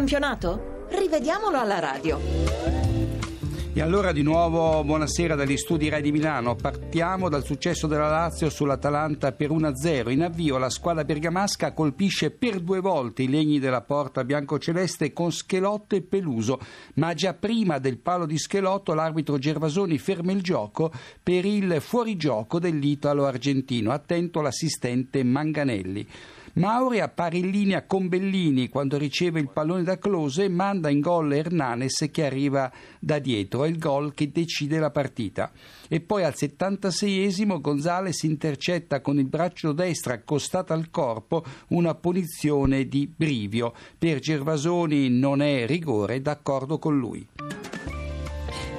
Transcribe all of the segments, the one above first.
campionato? Rivediamolo alla radio. E allora di nuovo buonasera dagli studi Rai di Milano. Partiamo dal successo della Lazio sull'Atalanta per 1-0. In avvio la squadra bergamasca colpisce per due volte i legni della porta biancoceleste con Schelotto e Peluso, ma già prima del palo di Schelotto l'arbitro Gervasoni ferma il gioco per il fuorigioco dell'Italo argentino. Attento l'assistente Manganelli. Mauri appare in linea con Bellini quando riceve il pallone da Close e manda in gol Hernanes che arriva da dietro. È il gol che decide la partita. E poi al 76esimo Gonzales intercetta con il braccio destro accostato al corpo una punizione di brivio. Per Gervasoni non è rigore, d'accordo con lui.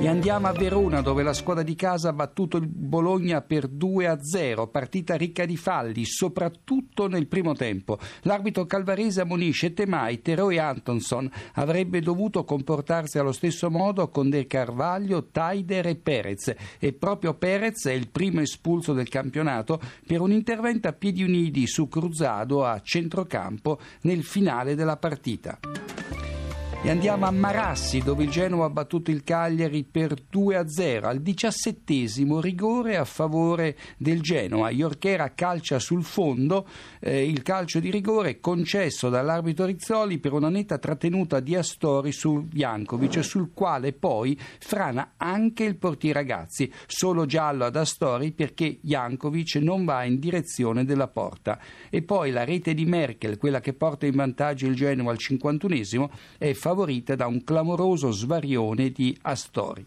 E andiamo a Verona dove la squadra di casa ha battuto il Bologna per 2-0, partita ricca di falli, soprattutto nel primo tempo. L'arbitro calvarese ammonisce Temai, Terò e Antonson avrebbe dovuto comportarsi allo stesso modo con De Carvaglio, Taider e Perez e proprio Perez è il primo espulso del campionato per un intervento a piedi uniti su Cruzado a centrocampo nel finale della partita. E andiamo a Marassi dove il Genoa ha battuto il Cagliari per 2-0 al diciassettesimo rigore a favore del Genoa. Iorchera calcia sul fondo eh, il calcio di rigore concesso dall'arbitro Rizzoli per una netta trattenuta di Astori su Jankovic sul quale poi frana anche il portiere Ragazzi. Solo giallo ad Astori perché Jankovic non va in direzione della porta. E poi la rete di Merkel, quella che porta in vantaggio il Genoa al 51esimo, è favorevole favorita da un clamoroso svarione di Astori.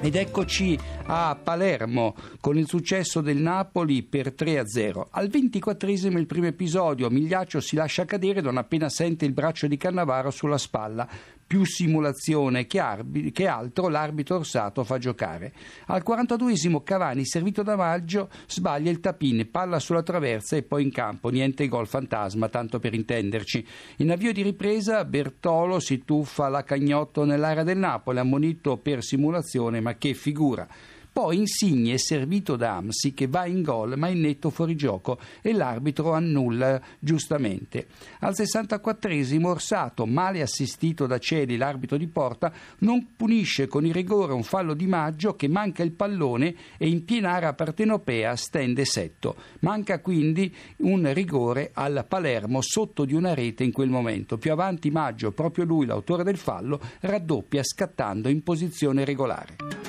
Ed eccoci a Palermo con il successo del Napoli per 3-0. Al 24 il primo episodio, Migliaccio si lascia cadere non appena sente il braccio di Cannavaro sulla spalla più simulazione che, arbi- che altro l'arbitro Orsato fa giocare. Al 42esimo Cavani, servito da Maggio, sbaglia il tapin, palla sulla traversa e poi in campo. Niente gol fantasma, tanto per intenderci. In avvio di ripresa Bertolo si tuffa la cagnotto nell'area del Napoli, ammonito per simulazione, ma che figura. Poi Insigne è servito da Amsi che va in gol ma in netto fuorigioco e l'arbitro annulla giustamente. Al 64esimo Orsato, male assistito da Celi, l'arbitro di porta, non punisce con il rigore un fallo di Maggio che manca il pallone e in piena area partenopea stende Setto. Manca quindi un rigore al Palermo sotto di una rete in quel momento. Più avanti Maggio, proprio lui l'autore del fallo, raddoppia scattando in posizione regolare.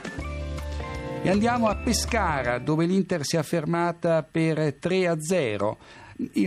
E andiamo a Pescara dove l'Inter si è fermata per 3 a 0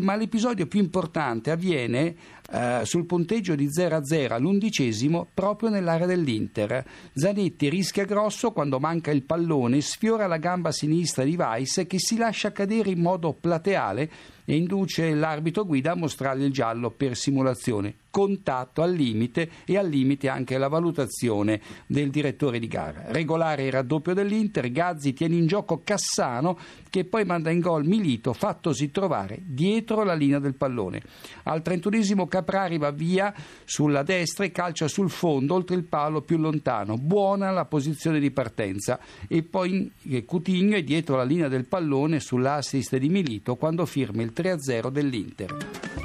ma l'episodio più importante avviene eh, sul punteggio di 0 a 0 all'undicesimo proprio nell'area dell'Inter. Zanetti rischia grosso quando manca il pallone, sfiora la gamba sinistra di Weiss che si lascia cadere in modo plateale e induce l'arbitro guida a mostrargli il giallo per simulazione contatto al limite e al limite anche la valutazione del direttore di gara. Regolare il raddoppio dell'Inter, Gazzi tiene in gioco Cassano che poi manda in gol Milito fattosi trovare dietro la linea del pallone. Al 31esimo Caprari va via sulla destra e calcia sul fondo oltre il palo più lontano. Buona la posizione di partenza e poi Coutinho è dietro la linea del pallone sull'assist di Milito quando firma il 3-0 dell'Inter.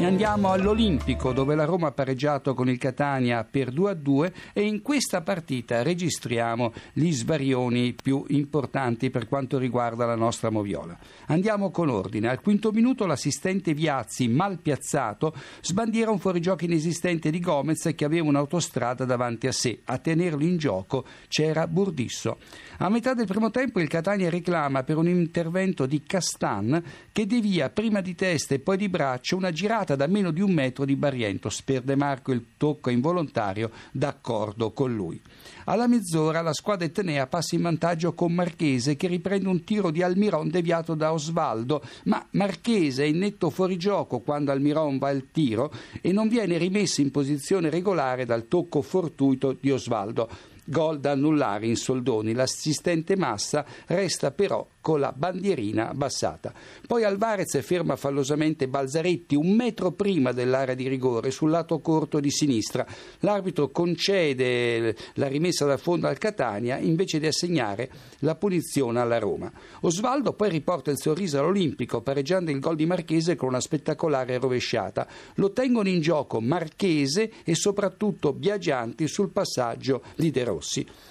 E andiamo all'Olimpico dove la Roma ha pareggiato con il Catania per 2-2 e in questa partita registriamo gli svarioni più importanti per quanto riguarda la nostra moviola. Andiamo con ordine. Al quinto minuto l'assistente Viazzi, mal piazzato, sbandiera un fuorigioco inesistente di Gomez che aveva un'autostrada davanti a sé. A tenerlo in gioco c'era Burdisso. A metà del primo tempo il Catania reclama per un intervento di Castan che devia prima di testa e poi di braccio una girata separata da meno di un metro di Barrientos. Per De Marco il tocco involontario, d'accordo con lui. Alla mezz'ora la squadra etnea passa in vantaggio con Marchese che riprende un tiro di Almiron deviato da Osvaldo, ma Marchese è in netto fuorigioco quando Almiron va al tiro e non viene rimesso in posizione regolare dal tocco fortuito di Osvaldo. Gol da annullare in soldoni. L'assistente Massa resta però con la bandierina abbassata. Poi Alvarez ferma fallosamente Balzaretti un metro prima dell'area di rigore sul lato corto di sinistra. L'arbitro concede la rimessa dal fondo al Catania invece di assegnare la punizione alla Roma. Osvaldo poi riporta il sorriso all'Olimpico pareggiando il gol di Marchese con una spettacolare rovesciata. Lo tengono in gioco Marchese e soprattutto Biagianti sul passaggio di De Rossi.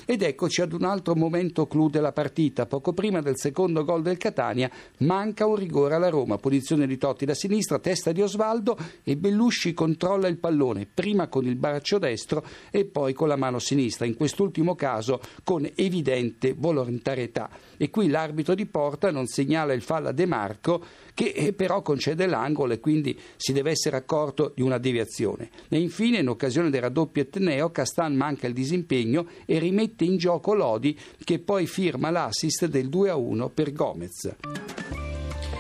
Ed eccoci ad un altro momento clou della partita. Poco prima del secondo secondo gol del Catania, manca un rigore alla Roma, posizione di Totti da sinistra, testa di Osvaldo e Bellusci controlla il pallone, prima con il braccio destro e poi con la mano sinistra, in quest'ultimo caso con evidente volontarietà. E qui l'arbitro di porta non segnala il fallo a De Marco che eh, però concede l'angolo e quindi si deve essere accorto di una deviazione. E infine, in occasione del raddoppio etneo, Castan manca il disimpegno e rimette in gioco Lodi che poi firma l'assist del 2-1 per Gomez.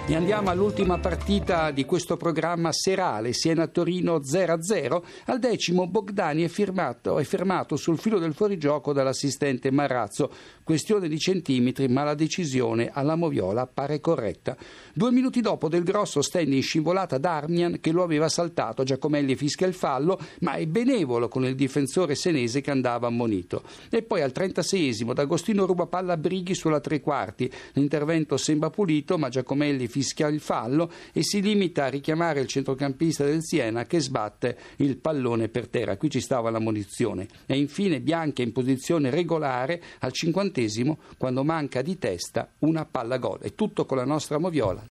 E andiamo all'ultima partita di questo programma serale, Siena-Torino 0-0. Al decimo Bogdani è, firmato, è fermato sul filo del fuorigioco dall'assistente Marazzo. Questione di centimetri, ma la decisione alla Moviola pare corretta. Due minuti dopo Del Grosso stende in scivolata da Armian che lo aveva saltato. Giacomelli fischia il fallo, ma è benevolo con il difensore senese che andava ammonito. E poi al 36esimo D'Agostino ruba palla a Brighi sulla tre quarti. L'intervento sembra pulito, ma Giacomelli fischia fischia il fallo e si limita a richiamare il centrocampista del Siena che sbatte il pallone per terra. Qui ci stava la munizione. E infine Bianca in posizione regolare al cinquantesimo quando manca di testa una palla gol. È tutto con la nostra moviola.